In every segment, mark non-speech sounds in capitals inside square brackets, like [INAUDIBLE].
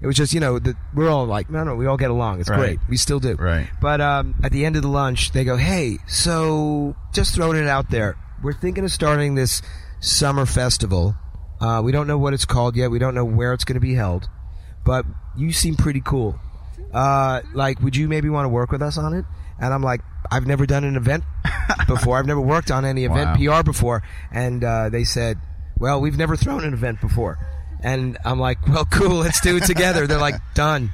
It was just you know that we're all like no no we all get along. It's Right. great. We still do. Right. But um, at the end of the lunch, they go, "Hey, so just throwing it out there. We're thinking of starting this summer festival. Uh, we don't know what it's called yet. We don't know where it's going to be held, but you seem pretty cool. Uh, like, would you maybe want to work with us on it?" And I'm like, "I've never done an event [LAUGHS] before. I've never worked on any event Wow. PR before." And uh, they said, "Well, we've never thrown an event before." And I'm like, "Well, cool. Let's do it together." They're like, "Done."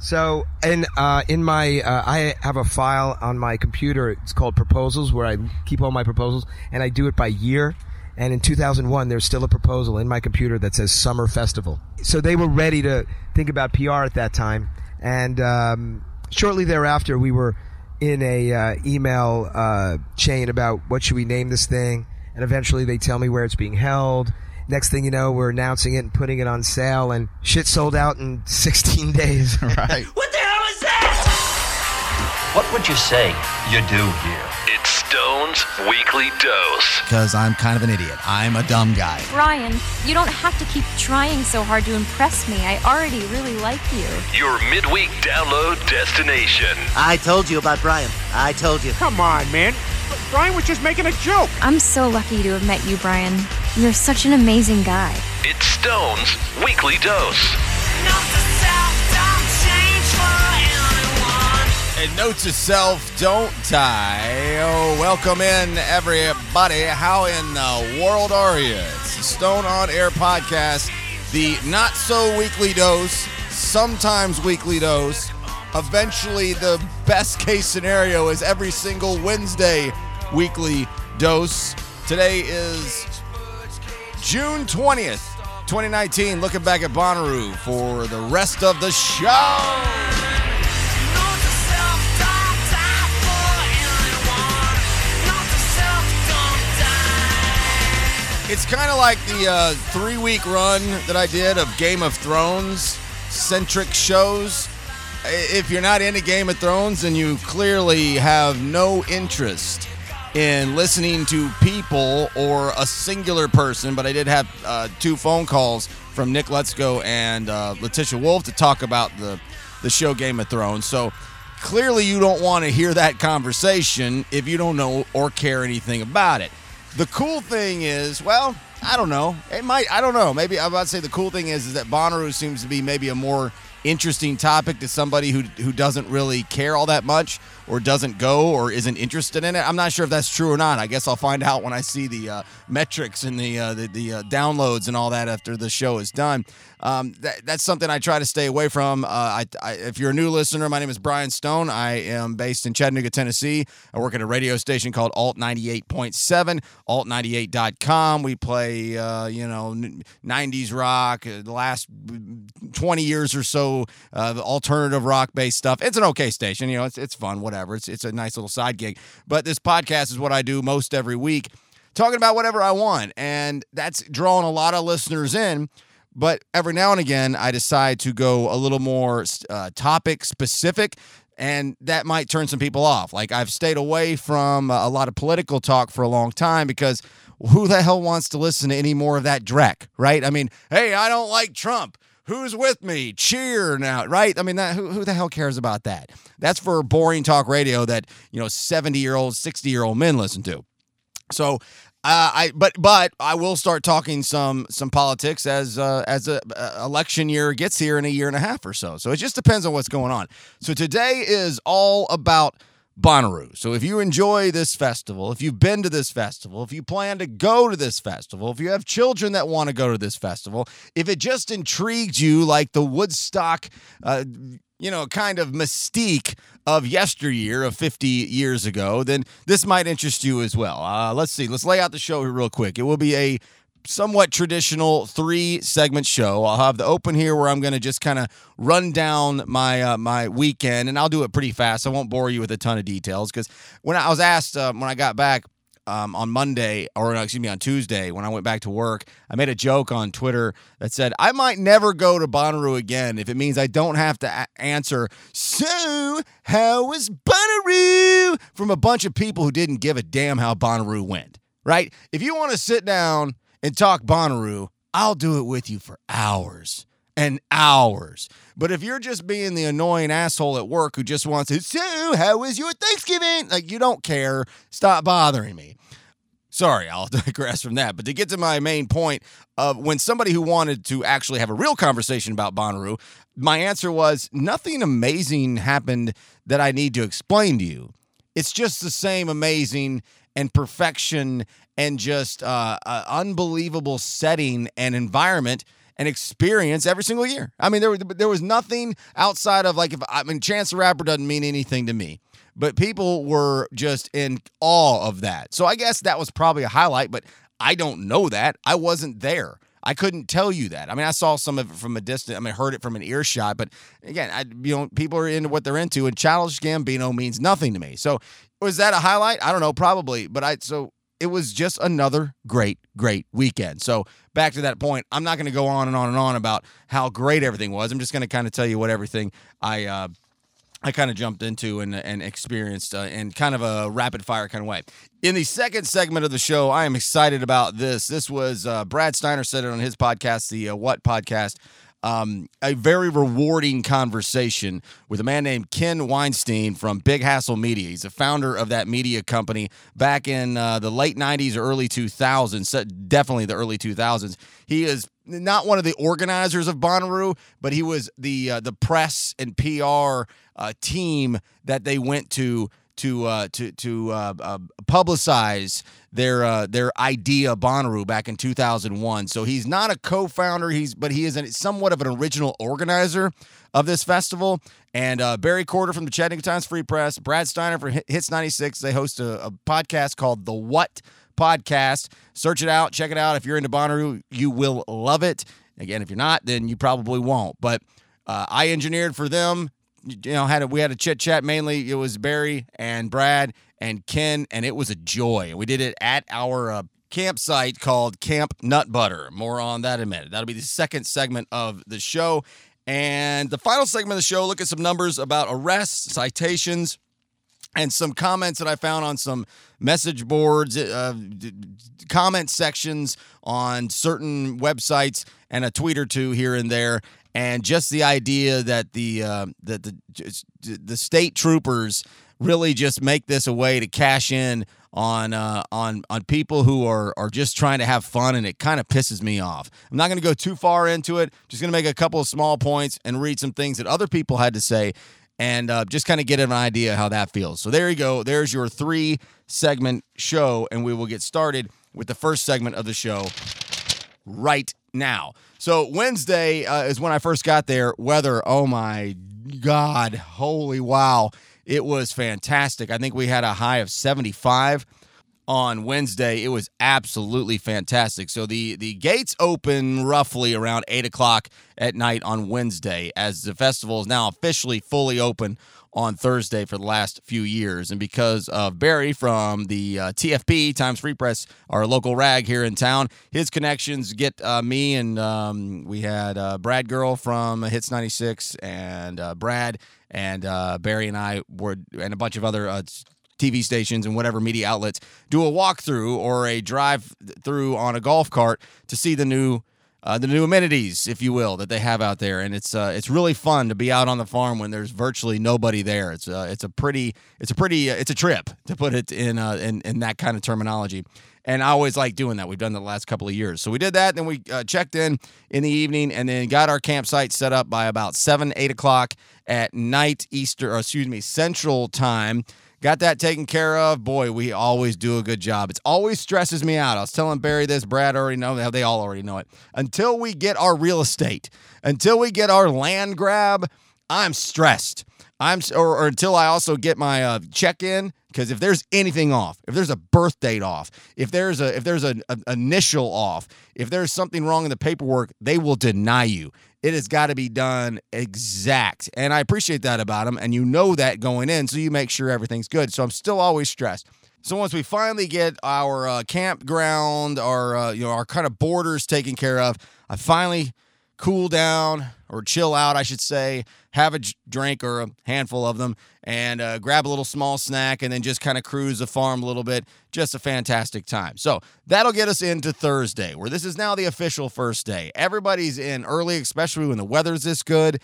So, and uh, in my, uh, I have a file on my computer. It's called proposals, where I keep all my proposals, and I do it by year. And in 2001, there's still a proposal in my computer that says Summer Festival. So they were ready to think about PR at that time. And um, shortly thereafter, we were in a uh, email uh, chain about what should we name this thing. And eventually, they tell me where it's being held. Next thing you know, we're announcing it and putting it on sale, and shit sold out in [LAUGHS] 16 days. Right. What the hell is that? What would you say you do here? It's Stone's Weekly Dose. Because I'm kind of an idiot. I'm a dumb guy. Brian, you don't have to keep trying so hard to impress me. I already really like you. Your midweek download destination. I told you about Brian. I told you. Come on, man. Brian was just making a joke. I'm so lucky to have met you, Brian. You're such an amazing guy. It's Stone's Weekly Dose. And note to self, don't die. Oh, welcome in, everybody. How in the world are you? It's the Stone on Air podcast, the not so weekly dose, sometimes weekly dose. Eventually, the best case scenario is every single Wednesday weekly dose. Today is June 20th, 2019. Looking back at Bonnaroo for the rest of the show. It's kind of like the uh, three week run that I did of Game of Thrones centric shows. If you're not into Game of Thrones, then you clearly have no interest in listening to people or a singular person. But I did have uh, two phone calls from Nick Let's-Go and uh, Letitia Wolf to talk about the, the show Game of Thrones. So clearly, you don't want to hear that conversation if you don't know or care anything about it. The cool thing is, well, I don't know. It might. I don't know. Maybe I'm about to say the cool thing is, is that Bonnaroo seems to be maybe a more interesting topic to somebody who who doesn't really care all that much or doesn't go or isn't interested in it. I'm not sure if that's true or not. I guess I'll find out when I see the uh, metrics and the uh, the, the uh, downloads and all that after the show is done. Um, that, that's something I try to stay away from. Uh, I, I, if you're a new listener, my name is Brian Stone. I am based in Chattanooga, Tennessee. I work at a radio station called Alt 98.7, alt98.com. We play, uh, you know, 90s rock, uh, the last 20 years or so, uh, alternative rock based stuff. It's an okay station. You know, it's, it's fun, whatever. It's, it's a nice little side gig. But this podcast is what I do most every week, talking about whatever I want. And that's drawing a lot of listeners in. But every now and again, I decide to go a little more uh, topic specific, and that might turn some people off. Like I've stayed away from a lot of political talk for a long time because who the hell wants to listen to any more of that dreck, right? I mean, hey, I don't like Trump. Who's with me? Cheer now, right? I mean, that, who, who the hell cares about that? That's for boring talk radio that you know seventy year old, sixty year old men listen to. So uh, I but but I will start talking some some politics as uh, as a, uh election year gets here in a year and a half or so. So it just depends on what's going on. So today is all about Bonnaroo. So if you enjoy this festival, if you've been to this festival, if you plan to go to this festival, if you have children that want to go to this festival, if it just intrigued you like the Woodstock uh, you know, kind of mystique of yesteryear, of 50 years ago, then this might interest you as well. Uh, let's see. Let's lay out the show here real quick. It will be a somewhat traditional three segment show. I'll have the open here where I'm going to just kind of run down my uh, my weekend, and I'll do it pretty fast. I won't bore you with a ton of details because when I was asked uh, when I got back um, on Monday, or excuse me, on Tuesday, when I went back to work, I made a joke on Twitter that said, I might never go to Bonnaroo again if it means I don't have to a- answer, So, how was Bonnaroo? from a bunch of people who didn't give a damn how Bonnaroo went, right? If you want to sit down and talk Bonnaroo, I'll do it with you for hours. And hours. But if you're just being the annoying asshole at work who just wants to, so how was your Thanksgiving? Like you don't care, stop bothering me. Sorry, I'll [LAUGHS] digress from that. But to get to my main point of when somebody who wanted to actually have a real conversation about Bonnaroo, my answer was nothing amazing happened that I need to explain to you. It's just the same amazing and perfection and just uh, uh, unbelievable setting and environment and experience every single year. I mean, there was there was nothing outside of like if I mean Chance the Rapper doesn't mean anything to me, but people were just in awe of that. So I guess that was probably a highlight, but I don't know that. I wasn't there. I couldn't tell you that. I mean, I saw some of it from a distance. I mean, heard it from an earshot. But again, I, you know, people are into what they're into, and Childish Gambino means nothing to me. So was that a highlight? I don't know, probably. But I so it was just another great, great weekend. So back to that point, I'm not going to go on and on and on about how great everything was. I'm just going to kind of tell you what everything I. Uh, I kind of jumped into and, and experienced uh, in kind of a rapid fire kind of way. In the second segment of the show, I am excited about this. This was uh, Brad Steiner said it on his podcast, the uh, What podcast. Um, a very rewarding conversation with a man named Ken Weinstein from Big Hassle Media. He's the founder of that media company back in uh, the late 90s or early 2000s, definitely the early 2000s. He is not one of the organizers of Bonnaroo, but he was the uh, the press and PR uh, team that they went to to uh, to to uh, uh, publicize their uh, their idea Bonnaroo back in 2001. So he's not a co-founder. He's but he is an, somewhat of an original organizer of this festival. And uh, Barry Courter from the Chattanooga Times Free Press, Brad Steiner for Hits 96. They host a, a podcast called The What Podcast. Search it out, check it out. If you're into Bonnaroo, you will love it. Again, if you're not, then you probably won't. But uh, I engineered for them you know had a, we had a chit chat mainly it was barry and brad and ken and it was a joy. We did it at our uh, campsite called camp nut butter. More on that in a minute. That'll be the second segment of the show. And the final segment of the show look at some numbers about arrests citations and some comments that I found on some message boards, uh, comment sections on certain websites, and a tweet or two here and there and just the idea that the uh, that the the state troopers really just make this a way to cash in on uh, on on people who are are just trying to have fun, and it kind of pisses me off. I'm not going to go too far into it. Just going to make a couple of small points and read some things that other people had to say, and uh, just kind of get an idea how that feels. So there you go. There's your three segment show, and we will get started with the first segment of the show right now. So Wednesday uh, is when I first got there. Weather, oh my God, holy wow. It was fantastic. I think we had a high of 75 on Wednesday. It was absolutely fantastic. So the the gates open roughly around eight o'clock at night on Wednesday, as the festival is now officially fully open on Thursday for the last few years. And because of Barry from the uh, TFP, Times Free Press, our local rag here in town, his connections get uh, me and um, we had uh, Brad Girl from Hits 96 and uh, Brad and uh, Barry and I were, and a bunch of other uh, TV stations and whatever media outlets do a walkthrough or a drive through on a golf cart to see the new uh, the new amenities, if you will, that they have out there, and it's uh, it's really fun to be out on the farm when there's virtually nobody there. It's uh, it's a pretty it's a pretty uh, it's a trip to put it in uh, in in that kind of terminology. And I always like doing that. We've done that the last couple of years. So we did that. Then we uh, checked in in the evening, and then got our campsite set up by about seven eight o'clock at night Easter, or excuse me, Central Time got that taken care of. Boy, we always do a good job. It always stresses me out. I was telling Barry this, Brad already know, they all already know it. Until we get our real estate, until we get our land grab, I'm stressed. I'm or, or until I also get my uh, check in because if there's anything off, if there's a birth date off, if there's a if there's an initial off, if there's something wrong in the paperwork, they will deny you. It has got to be done exact. And I appreciate that about them. And you know that going in, so you make sure everything's good. So I'm still always stressed. So once we finally get our uh, campground, our uh, you know our kind of borders taken care of, I finally cool down or chill out, I should say, have a drink or a handful of them, and uh, grab a little small snack, and then just kind of cruise the farm a little bit. Just a fantastic time. So that'll get us into Thursday, where this is now the official first day. Everybody's in early, especially when the weather's this good.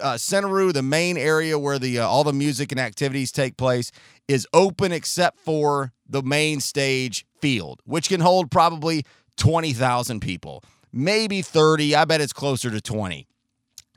Uh, the main area where the uh, all the music and activities take place, is open except for the main stage field, which can hold probably twenty thousand people, maybe thirty. I bet it's closer to twenty.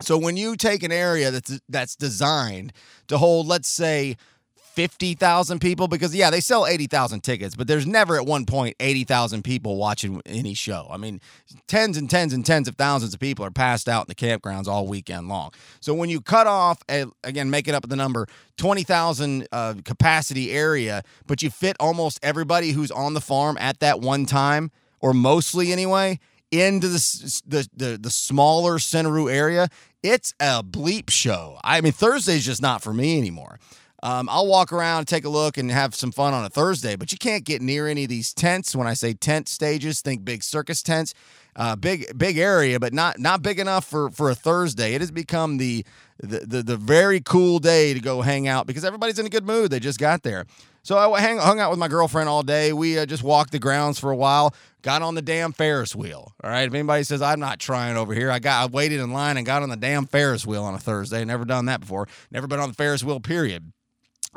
So when you take an area that's that's designed to hold, let's say, fifty thousand people, because yeah, they sell eighty thousand tickets, but there's never at one point eighty thousand people watching any show. I mean, tens and tens and tens of thousands of people are passed out in the campgrounds all weekend long. So when you cut off, a, again, it up the number twenty thousand uh, capacity area, but you fit almost everybody who's on the farm at that one time, or mostly anyway into the the the, the smaller Centeroo area, it's a bleep show. I mean, Thursday's just not for me anymore. Um, I'll walk around, take a look, and have some fun on a Thursday, but you can't get near any of these tents. When I say tent stages, think big circus tents, uh, big big area, but not not big enough for for a Thursday. It has become the the the, the very cool day to go hang out because everybody's in a good mood. They just got there. So I hang, hung out with my girlfriend all day. We uh, just walked the grounds for a while. Got on the damn Ferris wheel. All right. If anybody says I'm not trying over here, I got I waited in line and got on the damn Ferris wheel on a Thursday. Never done that before. Never been on the Ferris wheel. Period.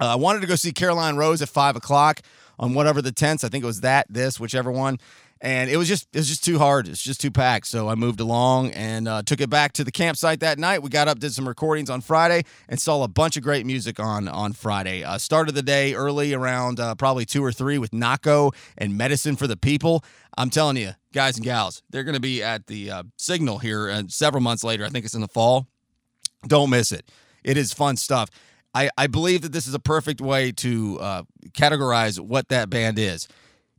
Uh, I wanted to go see Caroline Rose at five o'clock on whatever the tents. I think it was that, this, whichever one. And it was just it was just too hard. It's just too packed. So I moved along and uh, took it back to the campsite that night. We got up, did some recordings on Friday, and saw a bunch of great music on on Friday. Uh, started the day early around uh, probably two or three with Nahko and Medicine for the People. I'm telling you, guys and gals, they're going to be at the uh, Signal here uh, several months later. I think it's in the fall. Don't miss it. It is fun stuff. I, I believe that this is a perfect way to uh, categorize what that band is.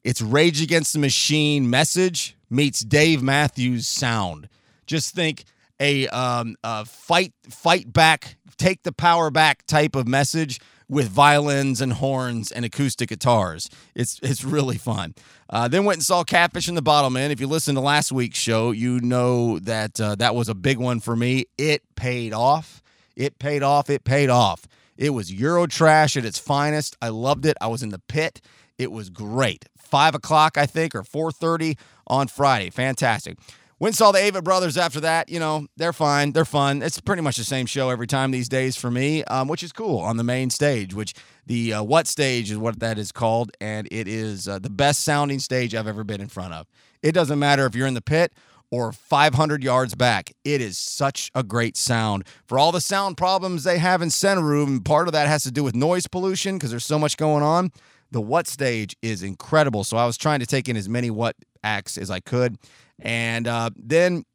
It's Rage Against the Machine message meets Dave Matthews sound. Just think a, um, a fight fight back, take the power back type of message with violins and horns and acoustic guitars. It's it's really fun. Uh, then went and saw Catfish and the Bottlemen. If you listened to last week's show, you know that uh, that was a big one for me. It paid off. It paid off. It paid off. It was Euro trash at its finest. I loved it. I was in the pit. It was great. Five o'clock, I think, or four thirty on Friday. Fantastic. Went saw the Avett Brothers after that. You know, they're fine. They're fun. It's pretty much the same show every time these days for me, um, which is cool on the main stage, which the uh, What stage is what that is called. And it is uh, the best sounding stage I've ever been in front of. It doesn't matter if you're in the pit or 500 yards back. It is such a great sound. For all the sound problems they have in Centeroo, part of that has to do with noise pollution because there's so much going on. The What stage is incredible. So I was trying to take in as many What acts as I could. And uh, then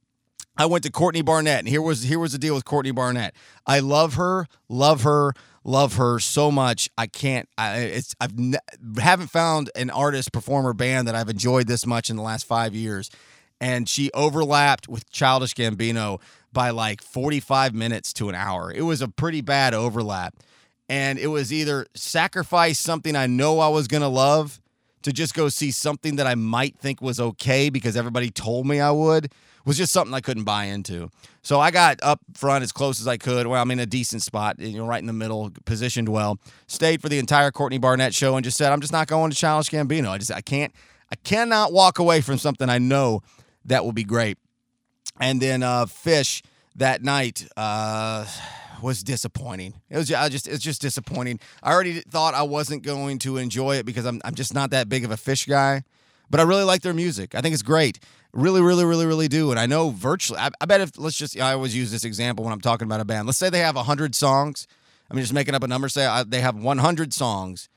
I went to Courtney Barnett, and here was here was the deal with Courtney Barnett. I love her, love her, love her so much. I can't. I it's I've ne- haven't found an artist, performer, band that I've enjoyed this much in the last five years. And she overlapped with Childish Gambino by like forty five minutes to an hour. It was a pretty bad overlap, and it was either sacrifice something I know I was gonna love to just go see something that I might think was okay because everybody told me I would was just something I couldn't buy into. So I got up front as close as I could. Well, I'm in a decent spot, you know, right in the middle, positioned well. Stayed for the entire Courtney Barnett show and just said, I'm just not going to Childish Gambino. I just I can't I cannot walk away from something I know that will be great. And then uh Phish that night uh was disappointing. It was I just it's just disappointing. I already thought I wasn't going to enjoy it because I'm I'm just not that big of a Phish guy, but I really like their music. I think it's great. Really, really, really, really do. And I know virtually. I, I bet if let's just I always use this example when I'm talking about a band. Let's say they have hundred songs. I'm just making up a number. Say I, they have 100 songs.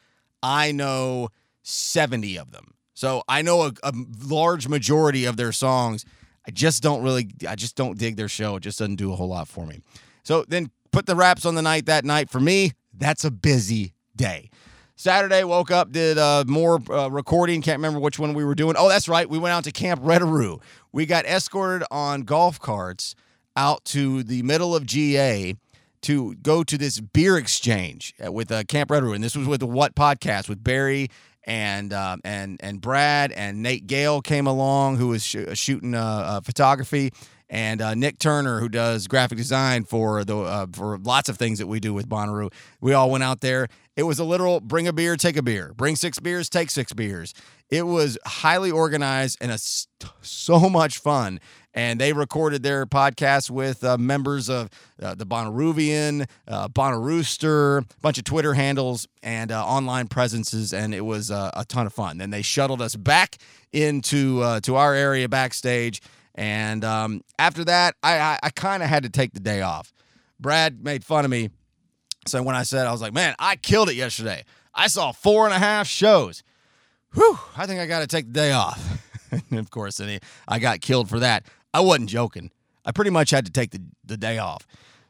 I know 70 of them. So I know a, a large majority of their songs. I just don't really. I just don't dig their show. It just doesn't do a whole lot for me. So then put the wraps on the night that night. For me, that's a busy day. Saturday, woke up, did uh, more uh, recording. Can't remember which one we were doing. Oh, that's right. We went out to Camp Redaroo. We got escorted on golf carts out to the middle of GA to go to this beer exchange with uh, Camp Redaroo. And this was with the What podcast with Barry and uh, and and Brad and Nate Gale came along, who was sh- shooting uh, uh, photography, and uh, Nick Turner, who does graphic design for the uh, for lots of things that we do with Bonnaroo. We all went out there. It was a literal bring a beer, take a beer. Bring six beers, take six beers. It was highly organized and a, so much fun. And they recorded their podcast with uh, members of uh, the Bonnaroovian, uh, a bunch of Twitter handles and uh, online presences, and it was uh, a ton of fun. Then they shuttled us back into to our area backstage, and um, after that, I, I, I kind of had to take the day off. Brad made fun of me. So when I said, I was like, man, I killed it yesterday. I saw four and a half shows. Whew, I think I got to take the day off. [LAUGHS] and of course, I got killed for that. I wasn't joking. I pretty much had to take the, the day off.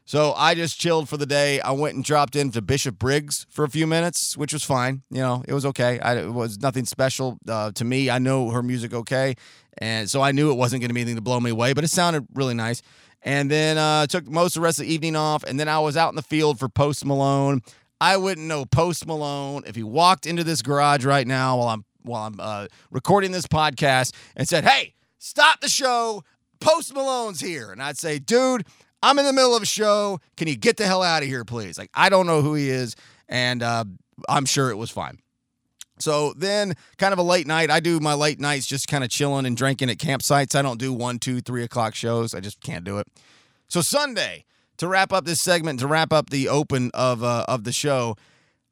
So I just chilled for the day. I went and dropped into Bishop Briggs for a few minutes, which was fine. You know, it was okay. I, it was nothing special uh, to me. I know her music okay, and so I knew it wasn't going to be anything to blow me away. But it sounded really nice. And then uh, took most of the rest of the evening off. And then I was out in the field for Post Malone. I wouldn't know Post Malone if he walked into this garage right now while I'm while I'm uh, recording this podcast and said, "Hey, stop the show. Post Malone's here." And I'd say, "Dude, I'm in the middle of a show. Can you get the hell out of here, please?" Like I don't know who he is, and uh, I'm sure it was fine. So then, kind of a late night. I do my late nights just kind of chilling and drinking at campsites. I don't do one, two, three o'clock shows. I just can't do it. So Sunday, to wrap up this segment, to wrap up the open of uh, of the show,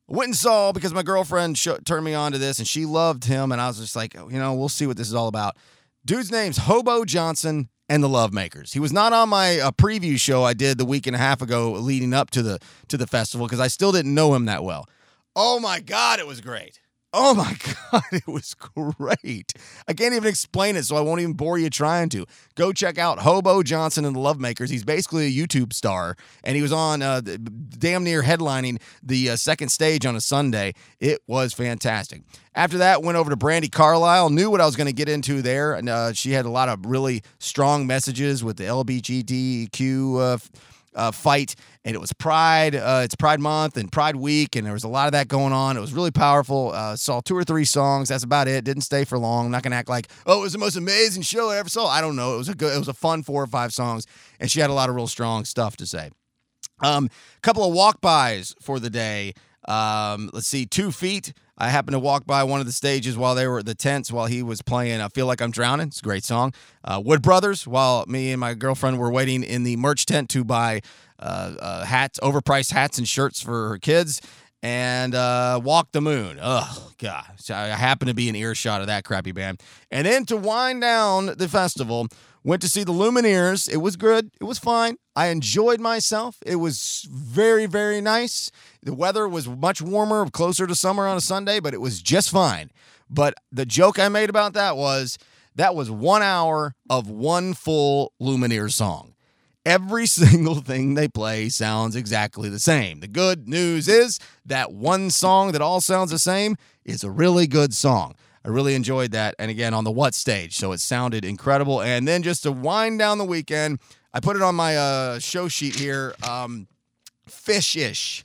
went and saw because my girlfriend sh- turned me on to this and she loved him, and I was just like, you know, we'll see what this is all about. Dude's name's Hobo Johnson and the Love Makers. He was not on my uh, preview show I did the week and a half ago leading up to the to the festival because I still didn't know him that well. Oh my god, it was great. Oh my [LAUGHS] God, it was great. I can't even explain it, so I won't even bore you trying to. Go check out Hobo Johnson and the Lovemakers. He's basically a YouTube star, and he was on uh, damn near headlining the uh, second stage on a Sunday. It was fantastic. After that, went over to Brandi Carlile. Knew what I was going to get into there, and uh, she had a lot of really strong messages with the LGBTQ uh, fight, and it was Pride. Uh, it's Pride Month and Pride Week, and there was a lot of that going on. It was really powerful. Uh, saw two or three songs. That's about it. Didn't stay for long. I'm not gonna act like oh it was the most amazing show I ever saw. I don't know. It was a good. It was a fun four or five songs, and she had a lot of real strong stuff to say. Um, a couple of walk bys for the day. Um, let's see, two feet. I happened to walk by one of the stages while they were the tents while he was playing I Feel Like I'm Drowning. It's a great song. Uh, Wood Brothers, while me and my girlfriend were waiting in the merch tent to buy uh, uh, hats, overpriced hats and shirts for her kids, and uh, Walk the Moon. Oh, God. So I happened to be in earshot of that crappy band. And then to wind down the festival, Went to see the Lumineers. It was good. It was fine. I enjoyed myself. It was very, very nice. The weather was much warmer, closer to summer on a Sunday, but it was just fine. But the joke I made about that was that was one hour of one full Lumineers song. Every [LAUGHS] single thing they play sounds exactly the same. The good news is that one song that all sounds the same is a really good song. I really enjoyed that. And again, on the what stage. So it sounded incredible. And then just to wind down the weekend, I put it on my uh, show sheet here um, Fishish.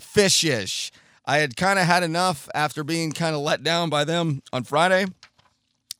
Fishish. I had kind of had enough after being kind of let down by them on Friday.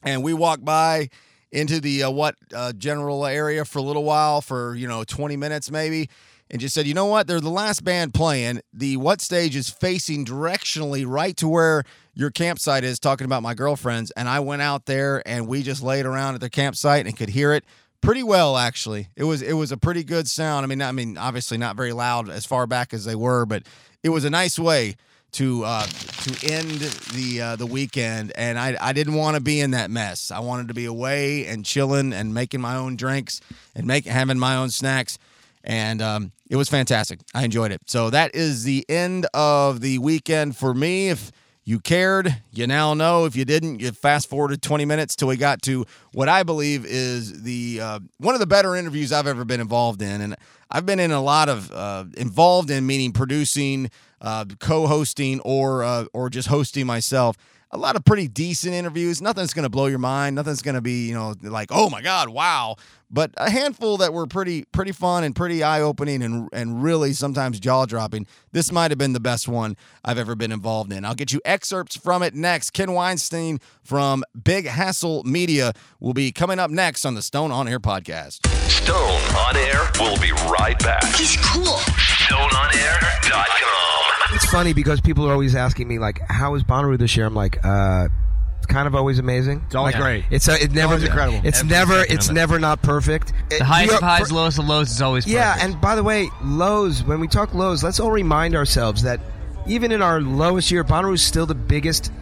And we walked by into the uh, what uh, general area for a little while for, you know, 20 minutes maybe and just said, you know what? They're the last band playing. The what stage is facing directionally right to where your campsite is, talking about my girlfriends. And I went out there and we just laid around at the campsite and could hear it pretty well actually. It was it was a pretty good sound. I mean, I mean, obviously not very loud as far back as they were, but it was a nice way to uh, to end the uh, the weekend, and I I didn't want to be in that mess. I wanted to be away and chilling and making my own drinks and make having my own snacks and um, it was fantastic. I enjoyed it. So that is the end of the weekend for me. If you cared, you now know. If you didn't, you fast forwarded 20 minutes till we got to what I believe is the uh, one of the better interviews I've ever been involved in, and I've been in a lot of uh, involved in, meaning producing, uh, co-hosting, or uh, or just hosting myself. A lot of pretty decent interviews. Nothing's going to blow your mind. Nothing's going to be, you know, like, oh my God, wow. But a handful that were pretty pretty fun and pretty eye opening and and really sometimes jaw dropping. This might have been the best one I've ever been involved in. I'll get you excerpts from it next. Ken Weinstein from Big Hassle Media will be coming up next on the Stone on Air podcast. Stone on Air will be right back. He's cool. StoneOnAir.com. It's funny because people are always asking me like, "How is Bonnaroo this year?" I'm like, uh, it's kind of always amazing. It's always great. It's uh, it never always incredible. It's Every never second it's of it. never not perfect. The highest of highs, lowest of lows is always Yeah, perfect. and by the way, lows. When we talk lows, let's all remind ourselves that even in our lowest year, Bonnaroo is still the biggest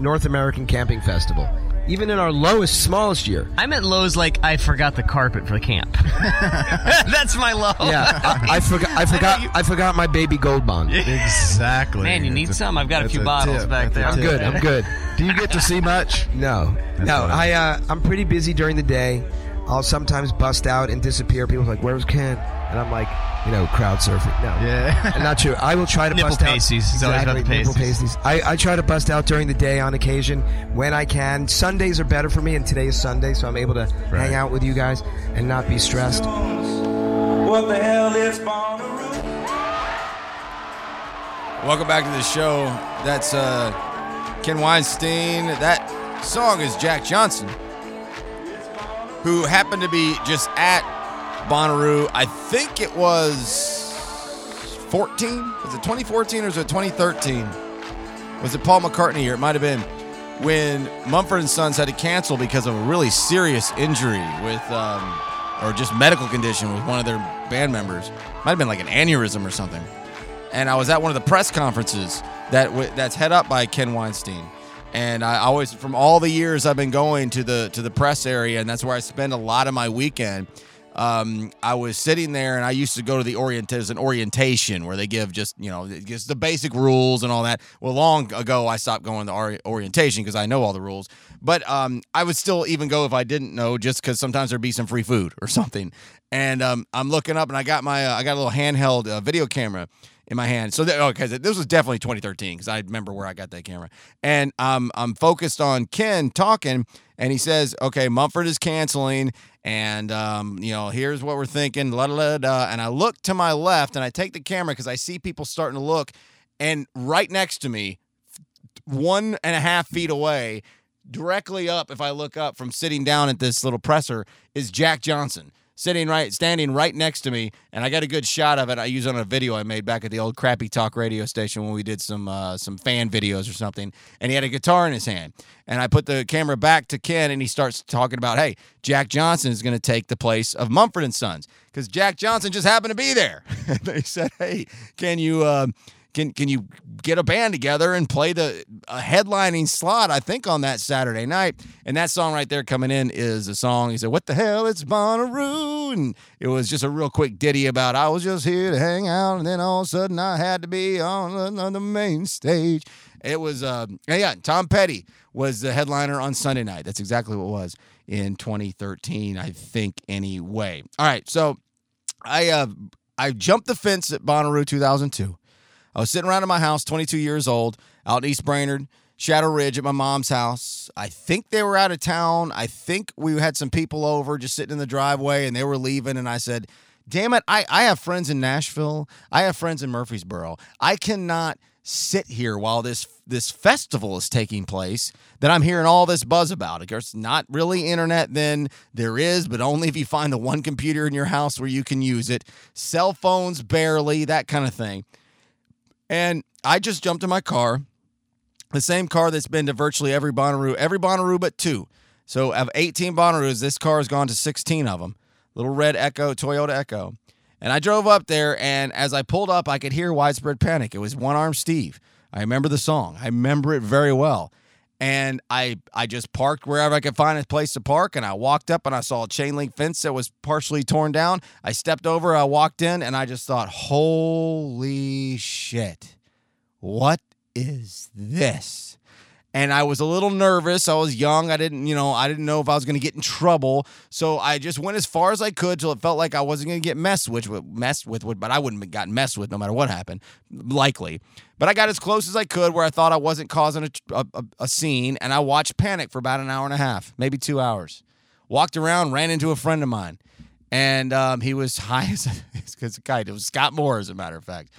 North American camping festival. Even in our lowest, smallest year. I meant lows like I forgot the carpet for the camp. [LAUGHS] That's my low. Yeah, I, I forgot. I forgot. I forgot my baby gold bond. [LAUGHS] Exactly. Man, you need That's a- some? I've got a that's few bottles tip. back That's there. I'm good. I'm good. [LAUGHS] Do you get to see much? No, no. funny. I uh, I'm pretty busy during the day. I'll sometimes bust out and disappear. People are like, "Where's Ken?" And I'm like, you know, crowd surfing. No, Yeah. [LAUGHS] not true. I will try to Nipple bust out. pasties. It's always about the nipple pasties. pasties. I, I try to bust out during the day on occasion when I can. Sundays are better for me, and today is Sunday, so I'm able to Right. hang out with you guys and not be stressed. What the hell is Bonnaroo? Welcome back to the show. That's uh, Ken Weinstein. That song is Jack Johnson, who happened to be just at Bonnaroo. I think it was 14. Was it 2014 or was it 2013? Was it Paul McCartney year? It might have been when Mumford and Sons had to cancel because of a really serious injury with, um, or just medical condition with one of their band members. Might have been like an aneurysm or something and I was at one of the press conferences that w- that's head up by Ken Weinstein. And I always, from all the years I've been going to the to the press area, and that's where I spend a lot of my weekend. Um, I was sitting there, and I used to go to the orient. as an orientation where they give just you know just the basic rules and all that. Well, long ago I stopped going to ori- orientation because I know all the rules. But um, I would still even go if I didn't know, just because sometimes there'd be some free food or [LAUGHS] something. And um, I'm looking up, and I got my uh, I got a little handheld uh, video camera in my hand. So that, okay, so this was definitely 2013 because I remember where I got that camera. And um, I'm focused on Ken talking, and he says, "Okay, Mumford is canceling, and um, you know, here's what we're thinking." La da da. And I look to my left, and I take the camera because I see people starting to look, and right next to me, one and a half feet away, directly up, if I look up from sitting down at this little presser, is Jack Johnson. Sitting right, standing right next to me, and I got a good shot of it. I use it on a video I made back at the old crappy talk radio station when we did some uh, some fan videos or something. And he had a guitar in his hand, and I put the camera back to Ken, and he starts talking about, "Hey, Jack Johnson is going to take the place of Mumford and Sons because Jack Johnson just happened to be there." [LAUGHS] and they said, "Hey, can you?" Uh, can can you get a band together and play the a headlining slot? I think on that Saturday night, and that song right there coming in is a song. He said, "What the hell? It's Bonnaroo," and it was just a real quick ditty about I was just here to hang out, and then all of a sudden I had to be on the, main stage. It was uh, yeah, Tom Petty was the headliner on Sunday night. That's exactly what it was in 2013, I think. Anyway, all right, so I uh, I jumped the fence at Bonnaroo 2002. I was sitting around in my house, 22 years old, out in East Brainerd, Shadow Ridge at my mom's house. I think they were out of town. I think we had some people over just sitting in the driveway and they were leaving. And I said, Damn it, I, I have friends in Nashville. I have friends in Murfreesboro. I cannot sit here while this this festival is taking place that I'm hearing all this buzz about. Of course, not really internet then. There is, but only if you find the one computer in your house where you can use it. Cell phones barely, that kind of thing. And I just jumped in my car, the same car that's been to virtually every Bonnaroo, every Bonnaroo but two. So of 18 Bonnaroos, this car has gone to 16 of them. Little red Echo, Toyota Echo. And I drove up there, and as I pulled up, I could hear widespread panic. It was One Arm Steve. I remember the song. I remember it very well. And I I just parked wherever I could find a place to park, and I walked up and I saw a chain link fence that was partially torn down. I stepped over, I walked in, and I just thought, holy shit, what is this? And I was a little nervous. I was young. I didn't, you know, I didn't know if I was going to get in trouble. So I just went as far as I could till it felt like I wasn't going to get messed with, messed with, but I wouldn't have gotten messed with no matter what happened, likely. But I got as close as I could where I thought I wasn't causing a, a, a scene, and I watched Panic for about an hour and a half, maybe two hours. Walked around, ran into a friend of mine, and um, he was high as a [LAUGHS] kite. It was Scott Moore, as a matter of fact.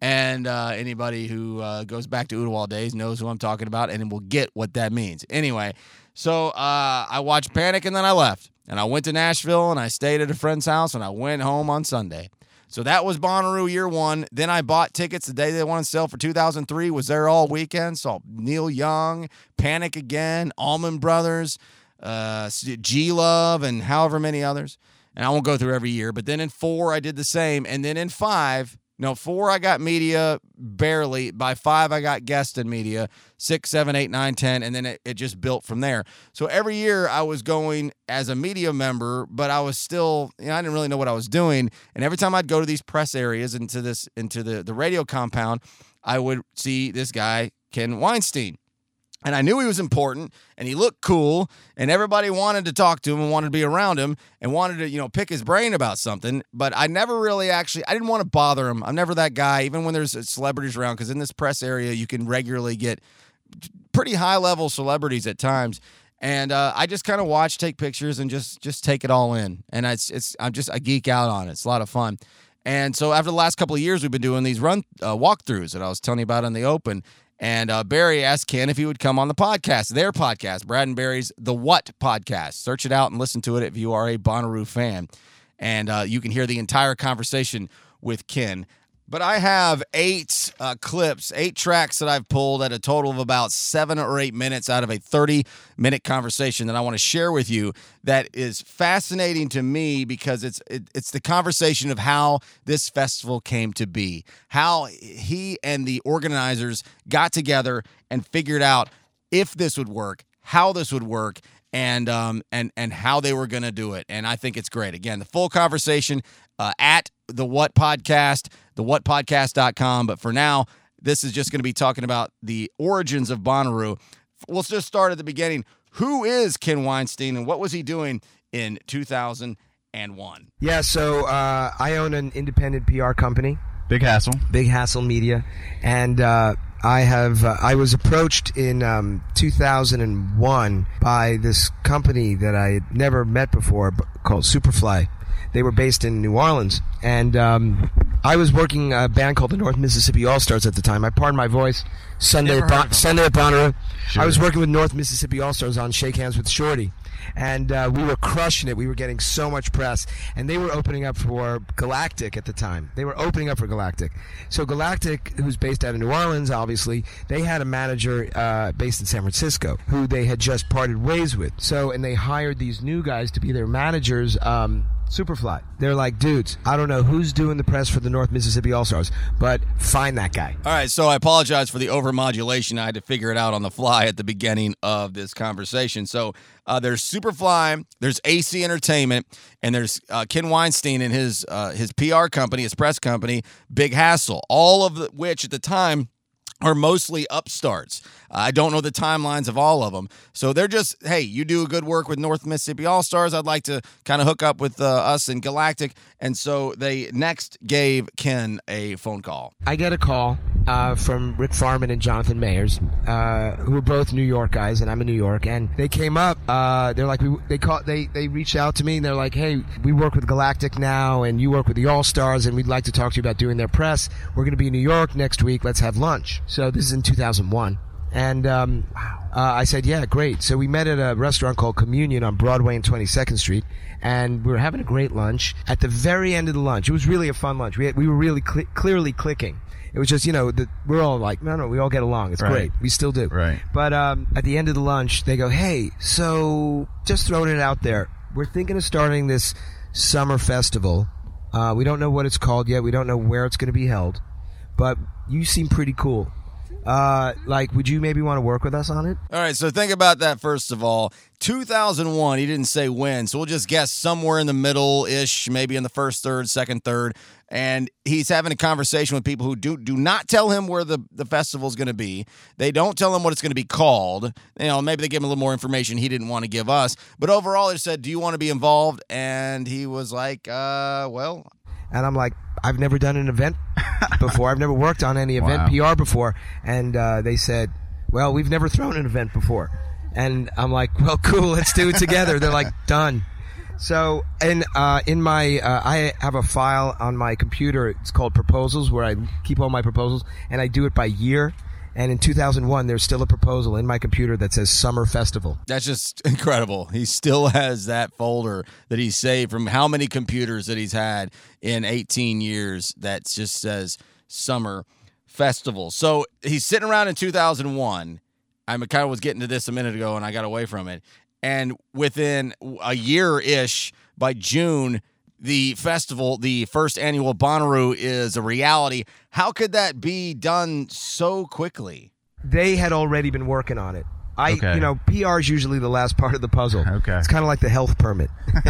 And uh, anybody who uh, goes back to Oodawall days knows who I'm talking about and will get what that means. Anyway, so uh, I watched Panic and then I left. And I went to Nashville and I stayed at a friend's house and I went home on Sunday. So that was Bonnaroo year one. Then I bought tickets the day they wanted to sell for 2003. Was there all weekend. Saw Neil Young, Panic again, Allman Brothers, uh, G Love, and however many others. And I won't go through every year. But then in four, I did the same. And then in five, no, four, I got media barely. By five, I got guest in media. Six, seven, eight, nine, ten, and then it, it just built from there. So every year I was going as a media member, but I was still, you know, I didn't really know what I was doing. And every time I'd go to these press areas into this into the the radio compound, I would see this guy Ken Weinstein. And I knew he was important and he looked cool and everybody wanted to talk to him and wanted to be around him and wanted to, you know, pick his brain about something. But I never really actually, I didn't want to bother him. I'm never that guy, even when there's celebrities around, because in this press area, you can regularly get pretty high level celebrities at times. And uh, I just kind of watch, take pictures, and just just take it all in. And it's it's I'm just I geek out on it. It's a lot of fun. And so after the last couple of years, we've been doing these run uh, walkthroughs that I was telling you about in the open. And uh, Barry asked Ken if he would come on the podcast, their podcast, Brad and Barry's The What Podcast. Search it out and listen to it if you are a Bonnaroo fan. And uh, you can hear the entire conversation with Ken. But I have eight uh, clips, eight tracks that I've pulled at a total of about seven or eight minutes out of a 30 minute conversation that I want to share with you that is fascinating to me because it's it, it's the conversation of how this festival came to be, how he and the organizers got together and figured out if this would work, how this would work, and um and and how they were going to do it. And i think it's great. Again the full conversation uh, at the what podcast the whatpodcast.com but for now this is just going to be talking about the origins of bonnaroo. We'll just start at the beginning. Who is ken weinstein and what was he doing in 2001 Yeah, so uh, I own an independent PR company, Big hassle. Big Hassle Media, and uh, I have uh, I was approached in um, 2001 by this company that I had never met before called Superfly. They were based in New Orleans, and um, I was working a band called the North Mississippi All Stars at the time. I pardon my voice. Sunday, at bon- Sunday at Bonnaroo. Sure. I was working with North Mississippi All Stars on Shake Hands with Shorty, and uh, we were crushing it. We were getting so much press, and they were opening up for Galactic at the time. They were opening up for Galactic. So Galactic, who's based out of New Orleans, obviously, they had a manager uh, based in San Francisco who they had just parted ways with. So, and they hired these new guys to be their managers. Um, Superfly. They're like, dudes, I don't know who's doing the press for the North Mississippi All Stars, but find that guy. All right, so I apologize for the overmodulation. I had to figure it out on the fly at the beginning of this conversation. So uh, there's Superfly, there's AC Entertainment, and there's uh, Ken Weinstein and his uh, his PR company, his press company, Big Hassle. All of the, which at the time are mostly upstarts. I don't know the timelines of all of them. So they're just, hey, you do a good work with North Mississippi All Stars. I'd like to kind of hook up with uh, us in Galactic. And so they next gave Ken a phone call. I get a call uh, from Rick Farman and Jonathan Mayers, uh, who are both New York guys, and I'm in New York. And they came up. Uh, they're like, we, they call, they they reached out to me, and they're like, hey, we work with Galactic now, and you work with the All Stars, and we'd like to talk to you about doing their press. We're going to be in New York next week. Let's have lunch. So this is in 2001. And um, uh, I said, yeah, great. So we met at a restaurant called Communion on Broadway and 22nd Street, and we were having a great lunch. At the very end of the lunch, it was really a fun lunch. We, had, we were really cle clearly clicking. It was just, you know, the, we're all like, no, no, we all get along. It's Right. great. We still do. Right. But um, at the end of the lunch, they go, hey, so just throwing it out there. We're thinking of starting this summer festival. Uh, we don't know what it's called yet. We don't know where it's going to be held. But you seem pretty cool. Uh, like, would you maybe want to work with us on it? All right, so think about that first of all. 2001, he didn't say when, so we'll just guess somewhere in the middle ish, maybe in the first third, second third. And he's having a conversation with people who do do not tell him where the the festival's going to be. They don't tell him what it's going to be called. You know, maybe they give him a little more information he didn't want to give us. But overall, they said, "Do you want to be involved?" And he was like, "Uh, well." And I'm like, I've never done an event [LAUGHS] before. I've never worked on any event Wow. PR before. And uh, they said, well, we've never thrown an event before. And I'm like, well, cool, let's do it together. They're like, done. So, and uh, in my, uh, I have a file on my computer. It's called proposals, where I keep all my proposals, and I do it by year. And in 2001, there's still a proposal in my computer that says Summer Festival. That's just [LAUGHS] incredible. He still has that folder that he saved from how many computers that he's had in 18 years that just says Summer Festival. So he's sitting around in 2001. I kind of was getting to this a minute ago and I got away from it. And within a year ish, by June, the festival, the first annual Bonnaroo, is a reality. How could that be done so quickly? they had already been working on it. I, Okay. you know, PR is usually the last part of the puzzle. Okay. It's kind of like the health permit. [LAUGHS]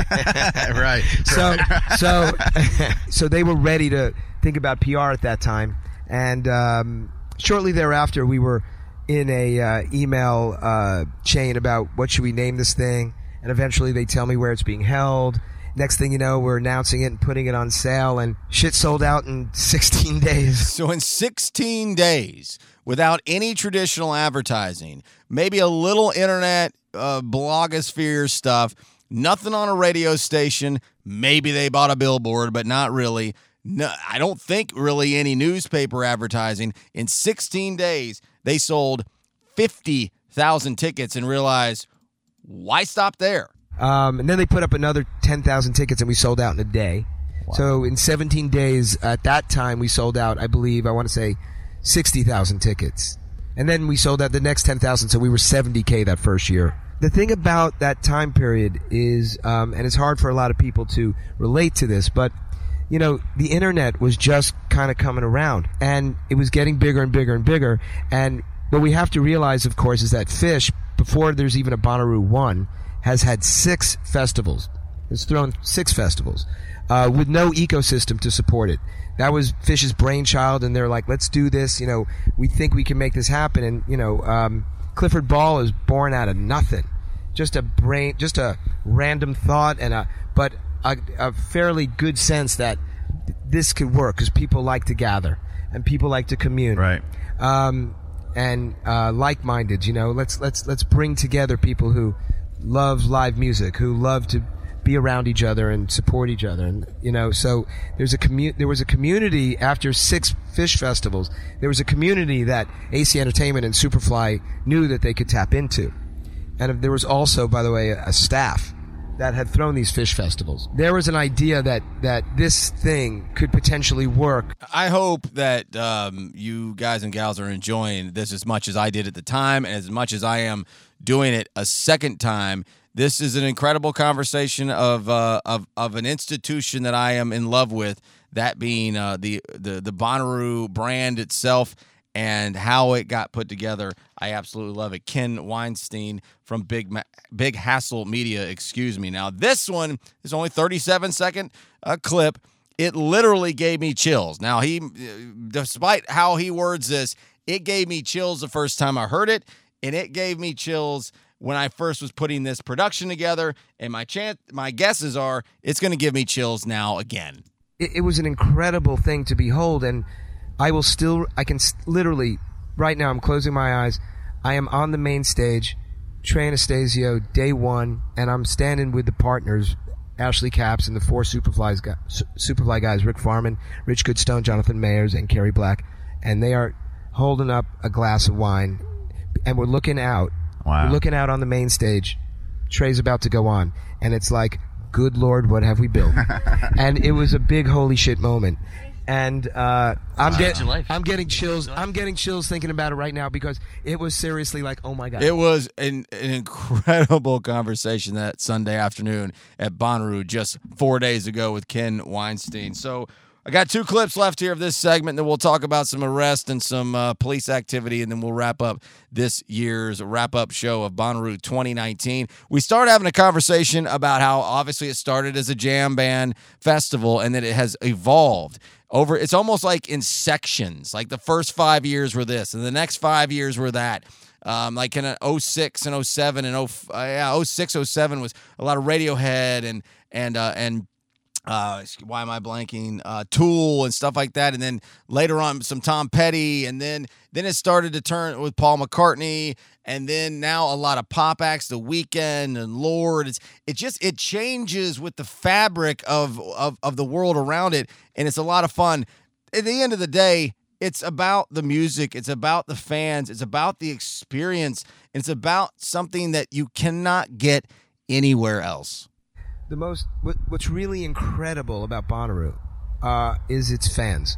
right. So, so, [LAUGHS] so they were ready to think about PR at that time, and um, shortly thereafter, we were in a uh, email uh, chain about what should we name this thing, and eventually they tell me where it's being held. Next thing you know, we're announcing it and putting it on sale, and shit sold out in [LAUGHS] 16 days. So in 16 days, without any traditional advertising, maybe a little internet uh, blogosphere stuff, nothing on a radio station. Maybe they bought a billboard, but not really. No, I don't think really any newspaper advertising. In 16 days, they sold 50,000 tickets and realized why stop there? Um, and then they put up another 10,000 tickets and we sold out in a day. So in 17 days, at that time, we sold out, I believe, I want to say 60,000 tickets. And then we sold out the next 10,000, so we were 70K that first year. The thing about that time period is, um, and it's hard for a lot of people to relate to this, but you know, the internet was just kind of coming around and it was getting bigger and bigger and bigger. And what we have to realize, of course, is that Phish, before there's even a Bonnaroo 1, has had six festivals. It's thrown six festivals uh, with no ecosystem to support it. That was Phish's brainchild, and they're like, let's do this. You know, we think we can make this happen. And, you know, um, Clifford Ball is born out of nothing. Just a brain, just a random thought, and a, but a, a fairly good sense that this could work because people like to gather and people like to commune. Right. Um, and uh, like-minded, you know, let's let's let's bring together people who love live music, who love to be around each other and support each other, and you know, so there's a commu- there was a community after six Phish festivals. There was a community that AC Entertainment and Superfly knew that they could tap into, and there was also, by the way, a staff that had thrown these Phish festivals. There was an idea that that this thing could potentially work I hope that um, you guys and gals are enjoying this as much as I did at the time, and as much as I am doing it a second time. This is an incredible conversation of uh, of of an institution that I am in love with. That being uh, the the the Bonnaroo brand itself and how it got put together. I absolutely love it. Ken Weinstein from Big Ma- Big Hassle Media. Excuse me. Now this one is only 37 second uh, clip it literally gave me chills. Now he, despite how he words this, it gave me chills the first time I heard it, and it gave me chills when I first was putting this production together. And my chance, my guesses are it's going to give me chills now again. it, it was an incredible thing to behold and i will still i can s- literally right now i'm closing my eyes i am on the main stage trey anastasio day one and i'm standing with the partners ashley capps and the four superflies gu- Su- superfly guys rick farman rich goodstone jonathan mayers and kerry black and they are holding up a glass of wine and we're looking out Wow. we're looking out on the main stage Trey's about to go on, and it's like, good lord, what have we built? [LAUGHS] and it was a big holy shit moment. And uh, I'm getting. I'm getting chills. I'm getting chills thinking about it right now because it was seriously like, oh my god. It was an, an incredible [LAUGHS] conversation that Sunday afternoon at Bonnaroo just four days ago with Ken Weinstein. So I got two clips left here of this segment, and then we'll talk about some arrest and some uh, police activity, and then we'll wrap up this year's wrap up show of Bonnaroo 2019. We started having a conversation about how obviously it started as a jam band festival and that it has evolved over. It's almost like in sections. Like the first five years were this, and the next five years were that. Um, like in 06 and 07 and 0, uh, yeah, 06, 07 was a lot of Radiohead and and uh, and uh, why am I blanking? Uh, Tool and stuff like that, and then later on some Tom Petty, and then then it started to turn with Paul McCartney, and then now a lot of pop acts, The Weeknd and Lorde. It's it just it changes with the fabric of of of the world around it, and it's a lot of fun. At the end of the day, it's about the music, it's about the fans, it's about the experience, it's about something that you cannot get anywhere else the most what, what's really incredible about Bonnaroo uh, is its fans,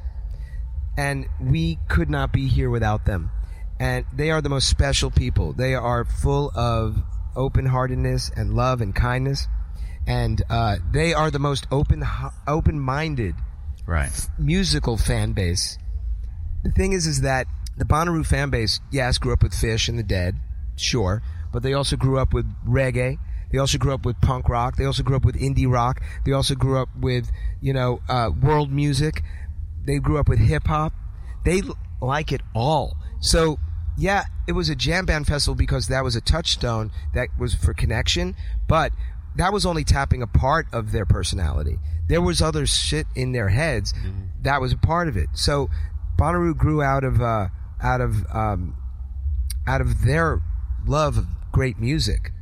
and we could not be here without them. And they are the most special people. They are full of open-heartedness and love and kindness, and uh, they are the most open open-minded right musical fan base. The thing is, is that the Bonnaroo fan base, yes, grew up with Phish and the Dead, sure, but they also grew up with reggae they also grew up with punk rock. They also grew up with indie rock. They also grew up with, you know, uh, world music. They grew up with hip hop. They l- like it all. So, yeah, it was a jam band festival because that was a touchstone that was for connection, but that was only tapping a part of their personality. There was other shit in their heads mm-hmm. that was a part of it. So, Bonnaroo grew out of uh, out of um, out of their love of great music.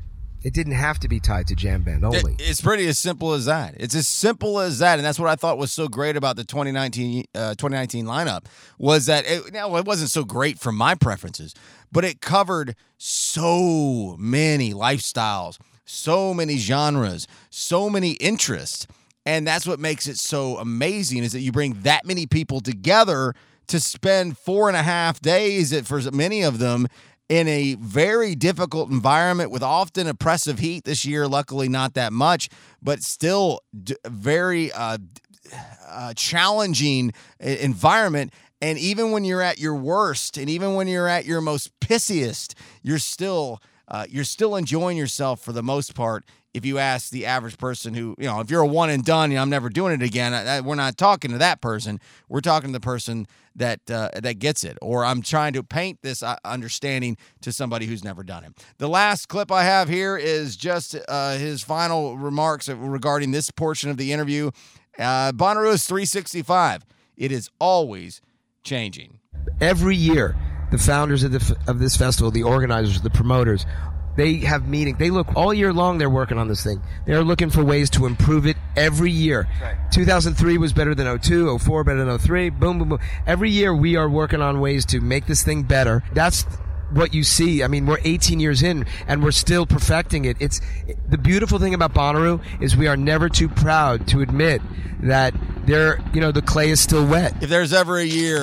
It didn't have to be tied to jam band only. It's pretty as simple as that. It's as simple as that, and that's what I thought was so great about the 2019 uh, 2019 lineup was that it, now it wasn't so great for my preferences, but it covered so many lifestyles, so many genres, so many interests, and that's what makes it so amazing is that you bring that many people together to spend four and a half days for many of them in a very difficult environment with often oppressive heat this year. Luckily, not that much, but still d- very uh, uh, challenging environment. And even when you're at your worst, and even when you're at your most pissiest, you're still uh, you're still enjoying yourself for the most part. If you ask the average person who, you know, if you're a one and done, you know, I'm never doing it again. I, we're not talking to that person. We're talking to the person that uh, that gets it, or I'm trying to paint this uh, understanding to somebody who's never done it. The last clip I have here is just uh, his final remarks regarding this portion of the interview. Uh, is 365. It is always changing. Every year, the founders of the of this festival, the organizers, the promoters, they have meetings. They look all year long. They're working on this thing. They're looking for ways to improve it every year. Right. 2003 was better than 02. 04 better than 03. Boom, boom, boom. Every year we are working on ways to make this thing better. That's what you see. I mean, we're 18 years in and we're still perfecting it. It's the beautiful thing about Bonnaroo is we are never too proud to admit that there, you know, the clay is still wet. If there's ever a year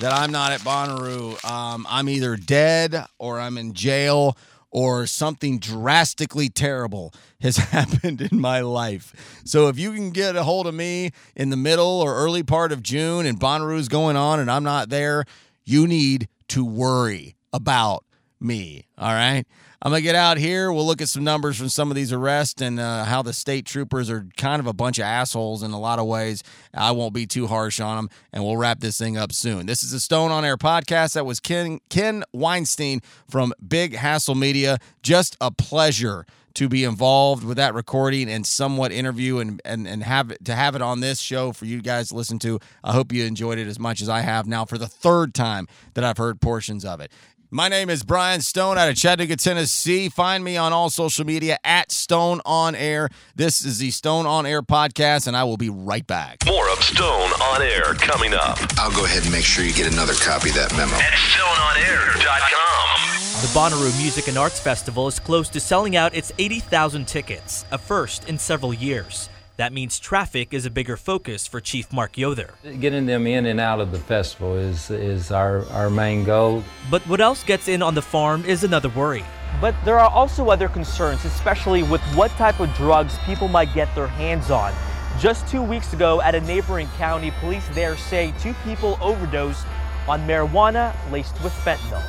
that I'm not at Bonnaroo, um, I'm either dead or I'm in jail or something drastically terrible has [LAUGHS] happened in my life. So if you can get a hold of me in the middle or early part of June and Bonnaroo's going on and I'm not there, you need to worry about me. All right. I'm going to get out here. We'll look at some numbers from some of these arrests and uh, how the state troopers are kind of a bunch of assholes in a lot of ways. I won't be too harsh on them, and we'll wrap this thing up soon. This is a Stone on Air podcast. That was Ken, Ken Weinstein from Big Hassle Media. Just a pleasure to be involved with that recording and somewhat interview and, and, and have it, to have it on this show for you guys to listen to. I hope you enjoyed it as much as I have now for the third time that I've heard portions of it. My name is Brian Stone out of Chattanooga, Tennessee. Find me on all social media at Stone On Air. This is the Stone On Air podcast, and I will be right back. More of Stone On Air coming up. I'll go ahead and make sure you get another copy of that memo. At StoneOnAir.com. The Bonnaroo Music and Arts Festival is close to selling out its 80,000 tickets, a first in several years. That means traffic is a bigger focus for Chief Mark Yother. Getting them in and out of the festival is, is our, our main goal. But what else gets in on the farm is another worry. But there are also other concerns, especially with what type of drugs people might get their hands on. Just two weeks ago at a neighboring county, police there say two people overdosed on marijuana laced with fentanyl.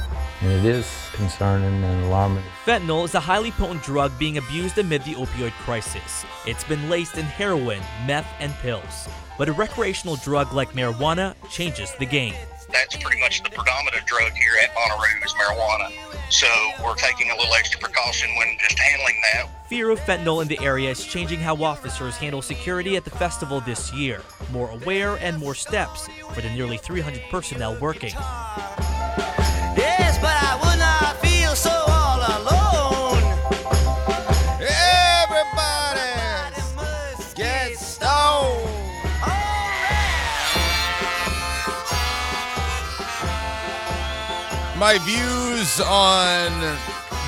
And it is concerning and alarming. Fentanyl is a highly potent drug being abused amid the opioid crisis. It's been laced in heroin, meth, and pills. But a recreational drug like marijuana changes the game. That's pretty much the predominant drug here at Bonnaroo is marijuana. So we're taking a little extra precaution when just handling that. Fear of fentanyl in the area is changing how officers handle security at the festival this year. More aware and more steps for the nearly 300 personnel working. My views on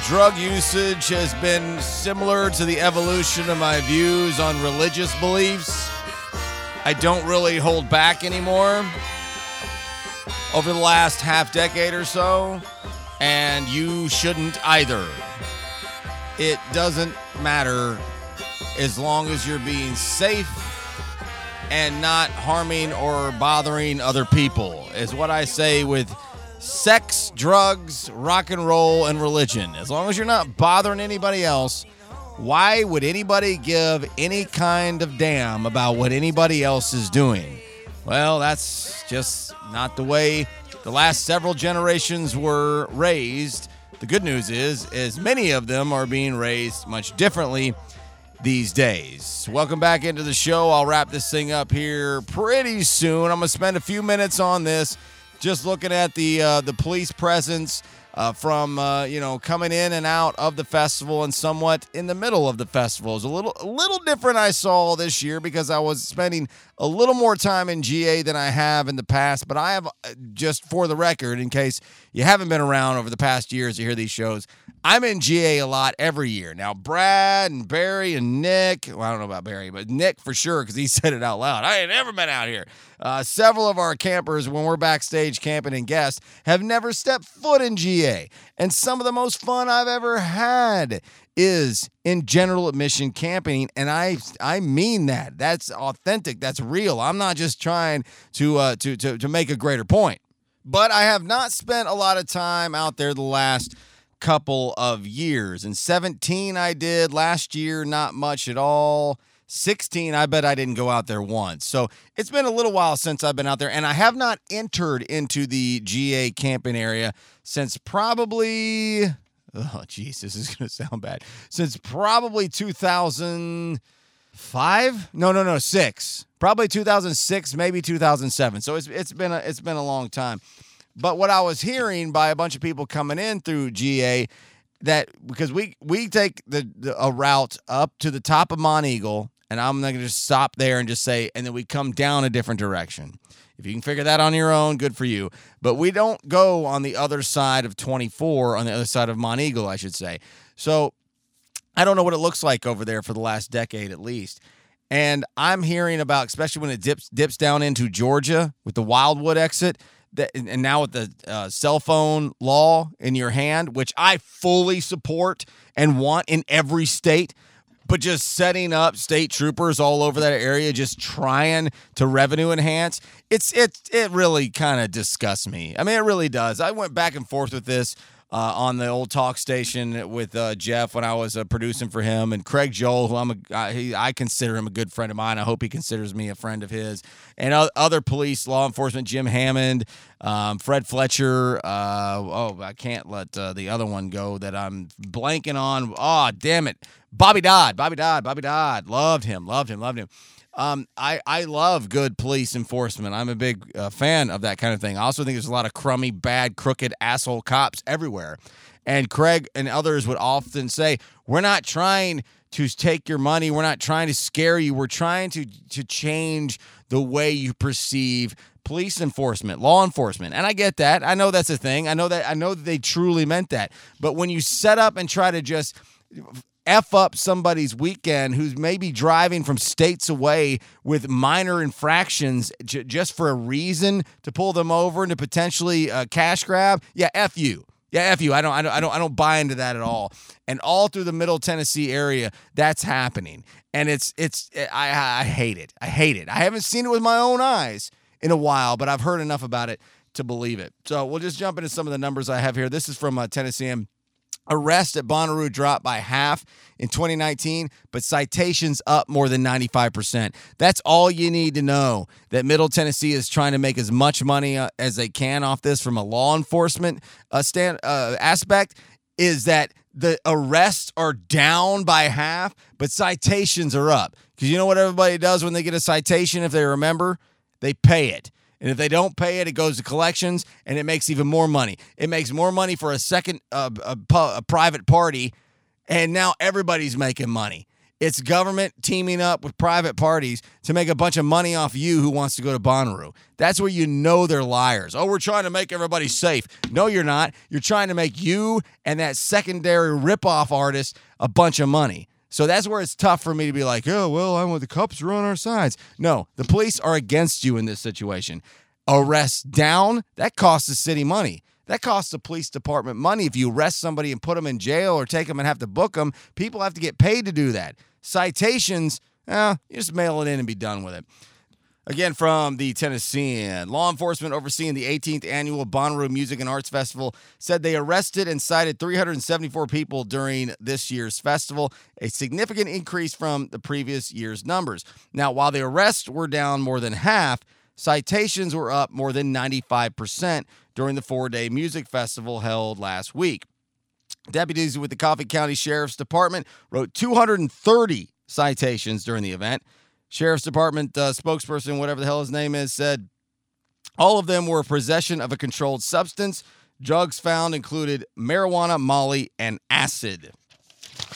drug usage has been similar to the evolution of my views on religious beliefs. I don't really hold back anymore over the last half decade or so, and you shouldn't either. It doesn't matter as long as you're being safe and not harming or bothering other people, is what I say with sex, drugs, rock and roll, and religion. As long as you're not bothering anybody else, why would anybody give any kind of damn about what anybody else is doing? Well, that's just not the way the last several generations were raised. The good news is, is many of them are being raised much differently these days. Welcome back into the show. I'll wrap this thing up here pretty soon. I'm going to spend a few minutes on this, just looking at the uh, the police presence uh, from uh, you know coming in and out of the festival and somewhat in the middle of the festival. It's a little a little different. I saw this year because I was spending a little more time in GA than I have in the past. But I have uh, just for the record, in case you haven't been around over the past years to hear these shows. I'm in GA a lot every year. Now, Brad and Barry and Nick, well, I don't know about Barry, but Nick for sure, because he [LAUGHS] said it out loud. I ain't never been out here. Uh, several of our campers, when we're backstage camping and guests, have never stepped foot in GA. And some of the most fun I've ever had is in general admission camping and I I mean that that's authentic that's real I'm not just trying to uh to to to make a greater point but I have not spent a lot of time out there the last couple of years. In 17, I did. Last year, not much at all. 16, I bet I didn't go out there once. So it's been a little while since I've been out there, and I have not entered into the GA camping area since probably, oh, geez, this is going [LAUGHS] to sound bad. Since probably 2005? No, no, no, six. Probably 2006, maybe 2007. So it's, it's been a, it's been a long time. But what I was hearing by a bunch of people coming in through GA that because we we take the, the a route up to the top of Monteagle, and I'm not to just stop there and just say, and then we come down a different direction. If you can figure that on your own, good for you. But we don't go on the other side of 24, on the other side of Monteagle, I should say. So I don't know what it looks like over there for the last decade at least. And I'm hearing about, especially when it dips dips down into Georgia with the Wildwood exit that and now with the uh, cell phone law in your hand, which I fully support and want in every state, but just setting up state troopers all over that area, just trying to revenue enhance, it's it it really kind of disgusts me. I mean, it really does. I went back and forth with this. Uh, on the old talk station with uh, Jeff when I was uh, producing for him, and Craig Joel, who I'm a, I, he, I consider him a good friend of mine. I hope he considers me a friend of his, and other police, law enforcement, Jim Hammond, um, Fred Fletcher. Uh, oh, I can't let uh, the other one go that I'm blanking on. Oh, damn it, Bobby Dodd, Bobby Dodd, Bobby Dodd. Loved him, loved him, loved him. Um, I, I love good police enforcement. I'm a big uh, fan of that kind of thing. I also think there's a lot of crummy, bad, crooked, asshole cops everywhere. And Craig and others would often say, We're not trying to take your money. We're not trying to scare you. We're trying to, to change the way you perceive police enforcement, law enforcement. And I get that. I know that's a thing. I know that I know that they truly meant that. But when you set up and try to just F up somebody's weekend who's maybe driving from states away with minor infractions j- just for a reason to pull them over and to potentially uh, cash grab, yeah, F you. Yeah, f you. I don't, I don't, I don't, I don't buy into that at all. And all through the Middle Tennessee area, that's happening, and it's, it's, I, I hate it. I hate it. I haven't seen it with my own eyes in a while, but I've heard enough about it to believe it. So we'll just jump into some of the numbers I have here. This is from uh, Tennessee. Arrests at Bonnaroo dropped by half in 2019, but citations up more than 95%. That's all you need to know that Middle Tennessee is trying to make as much money uh, as they can off this from a law enforcement uh, stand, uh, aspect is that the arrests are down by half, but citations are up. Because you know what everybody does when they get a citation, if they remember? They pay it. And if they don't pay it, it goes to collections and it makes even more money. It makes more money for a second uh, a, a private party, and now everybody's making money. It's government teaming up with private parties to make a bunch of money off you who wants to go to Bonnaroo. That's where you know they're liars. Oh, we're trying to make everybody safe. No, you're not. You're trying to make you and that secondary ripoff artist a bunch of money. So that's where it's tough for me to be like, oh, well, I want the cops are on our sides. No, the police are against you in this situation. Arrest down, that costs the city money. That costs the police department money. If you arrest somebody and put them in jail or take them and have to book them, people have to get paid to do that. Citations, eh, you just mail it in and be done with it. Again, from the Tennessean, law enforcement overseeing the 18th annual Bonnaroo Music and Arts Festival said they arrested and cited 374 people during this year's festival, a significant increase from the previous year's numbers. Now, while the arrests were down more than half, citations were up more than 95% during the four day music festival held last week. Deputies with the Coffee County Sheriff's Department wrote 230 citations during the event. Sheriff's Department uh, spokesperson, whatever the hell his name is, said all of them were possession of a controlled substance. Drugs found included marijuana, molly, and acid.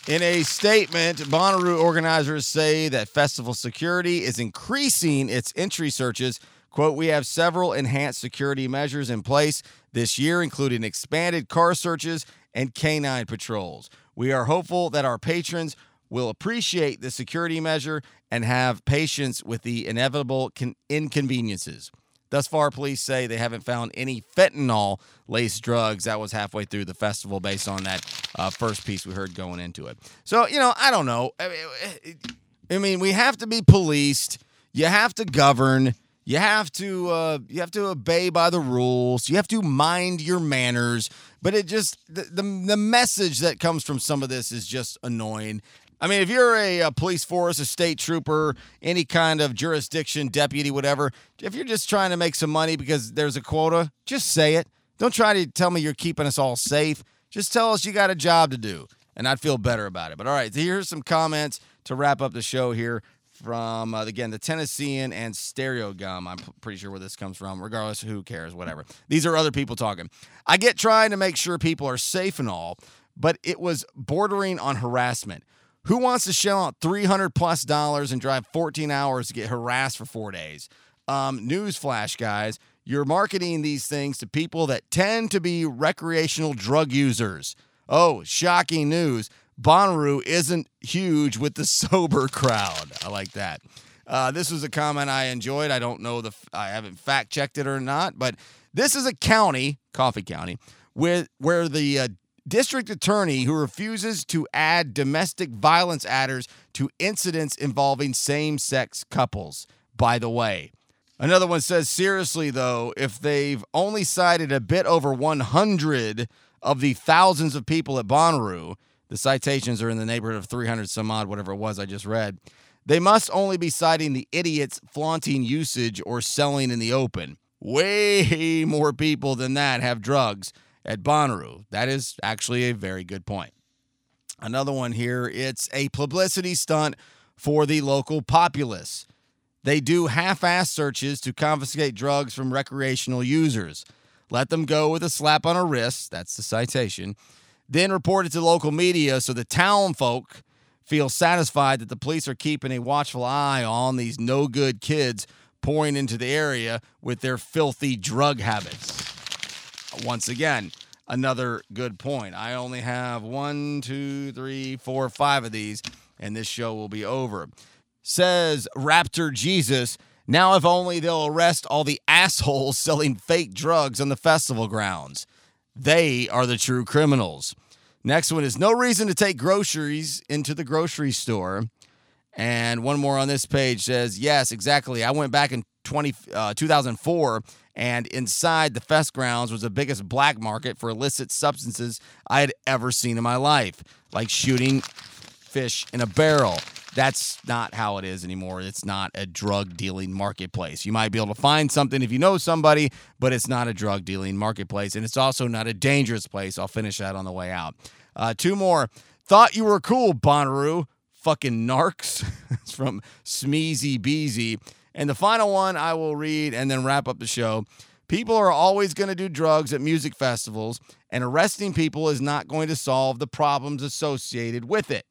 In a statement, Bonnaroo organizers say that festival security is increasing its entry searches. Quote, we have several enhanced security measures in place this year, including expanded car searches and canine patrols. We are hopeful that our patrons will appreciate the security measure and have patience with the inevitable con- inconveniences. Thus far, police say they haven't found any fentanyl laced drugs. That was halfway through the festival based on that uh, first piece we heard going into it. So, you know, I don't know. I mean, we have to be policed, you have to govern. You have to uh, you have to obey by the rules. You have to mind your manners. But it just the, the the message that comes from some of this is just annoying. I mean, if you're a, a, police force, a state trooper, any kind of jurisdiction, deputy, whatever, if you're just trying to make some money because there's a quota, just say it. Don't try to tell me you're keeping us all safe. Just tell us you got a job to do, and I'd feel better about it. But all right, here's some comments to wrap up the show here from, uh, again, the Tennessean and Stereogum. I'm pretty sure where this comes from. Regardless, who cares, whatever. These are other people talking. I get trying to make sure people are safe and all, but it was bordering on harassment. Who wants to shell out 300 plus dollars and drive 14 hours to get harassed for four days? Um, newsflash, guys. You're marketing these things to people that tend to be recreational drug users. Oh, shocking news. Bonnaroo isn't huge with the [LAUGHS] sober crowd. I like that. Uh, this was a comment I enjoyed. I don't know the I haven't fact checked it or not, but this is a county, Coffee County, with where the uh, district attorney who refuses to add domestic violence adders to incidents involving same sex couples, by the way. Another one says, seriously, though, if they've only cited a bit over 100 of the thousands of people at Bonnaroo, the citations are in the neighborhood of 300 some odd, whatever it was I just read. They must only be citing the idiots flaunting usage or selling in the open. Way [LAUGHS] more people than that have drugs at Bonnaroo. That is actually a very good point. Another one here it's a publicity stunt for the local populace. They do half ass searches to confiscate drugs from recreational users. Let them go with a slap on a wrist, that's the citation. Then report it to local media so the town folk feel satisfied that the police are keeping a watchful eye on these no good kids pouring into the area with their filthy drug habits once again, another good point. I only have one, two, three, four, five of these, and this show will be over. Says Raptor Jesus. Now, if only they'll arrest all the assholes selling fake drugs on the festival grounds. They are the true criminals. Next one is no reason to take groceries into the grocery store. And one more on this page says, yes, exactly. I went back in 20, uh, 2004, and inside the fest grounds was the biggest black market for illicit substances I had ever seen in my life, like shooting fish in a barrel. That's not how it is anymore. It's not a drug dealing marketplace. You might be able to find something if you know somebody, but it's not a drug dealing marketplace. And it's also not a dangerous place. I'll finish that on the way out. Uh, two more. Thought you were cool, Bonnaroo. Fucking narcs. [LAUGHS] it's from Smeezy Beezy. And the final one I will read and then wrap up the show. People are always going to do drugs at music festivals, and arresting people is not going to solve the problems associated with it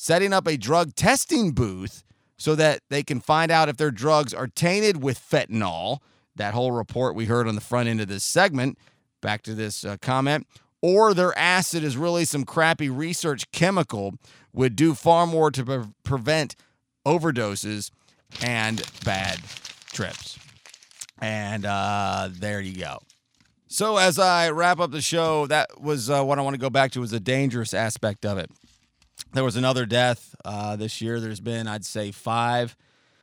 setting up a drug testing booth so that they can find out if their drugs are tainted with fentanyl. That whole report we heard on the front end of this segment. Back to this uh, comment. Or their acid is really some crappy research chemical would do far more to pre- prevent overdoses and bad trips. And uh, there you go. So as I wrap up the show, that was uh, what I want to go back to was the dangerous aspect of it. There was another death uh, this year. There's been, I'd say, five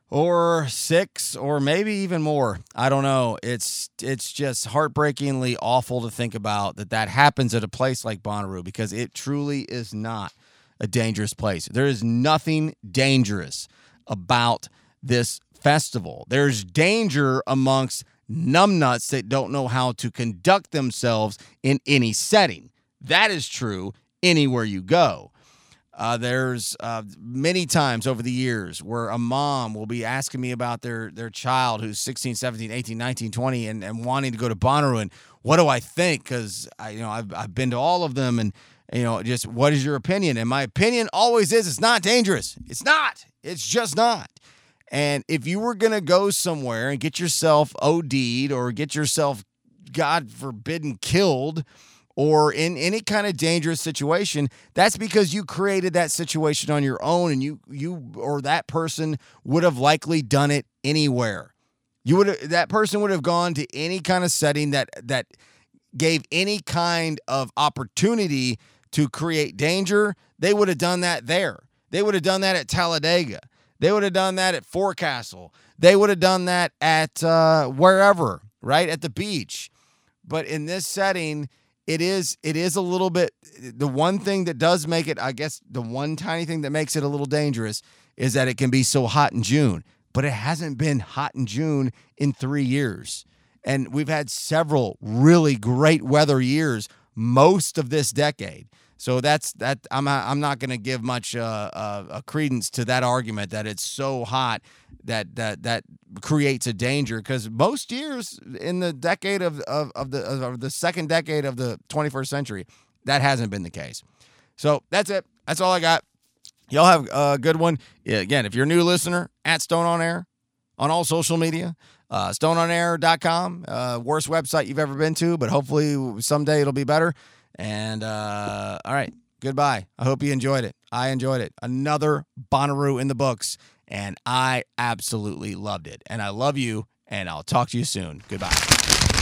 or six or maybe even more. I don't know. It's it's just heartbreakingly awful to think about that that happens at a place like Bonnaroo because it truly is not a dangerous place. There is nothing dangerous about this festival. There's danger amongst numbnuts that don't know how to conduct themselves in any setting. That is true anywhere you go. Uh, there's uh, many times over the years where a mom will be asking me about their their child who's 16, 17, 18, 19, 20 and, and wanting to go to Bonnaroo and what do I think? Because I you know I've, I've been to all of them and you know just what is your opinion? And my opinion always is it's not dangerous. It's not. It's just not. And if you were gonna go somewhere and get yourself OD'd or get yourself, God forbidden, killed or in any kind of dangerous situation, that's because you created that situation on your own and you you or that person would have likely done it anywhere. You would have that person would have gone to any kind of setting that that gave any kind of opportunity to create danger. They would have done that there. They would have done that at Talladega. They would have done that at Forecastle. They would have done that at uh, wherever, right? At the beach. But in this setting, it is it is a little bit the one thing that does make it i guess the one tiny thing that makes it a little dangerous is that it can be so hot in june but it hasn't been hot in june in three years and we've had several really great weather years most of this decade so that's that i'm i'm not going to give much uh, uh, credence to that argument that it's so hot that that that creates a danger because most years in the decade of, of, of the of the second decade of the 21st century that hasn't been the case. So that's it. That's all i got. Y'all have a good one. Again if you're a new listener at stone on air on all social media uh, stoneonair.com uh, worst website you've ever been to but hopefully someday it'll be better and uh, all right goodbye i hope you enjoyed it i enjoyed it another bonnaroo in the books and I absolutely loved it. And I love you, and I'll talk to you soon. Goodbye.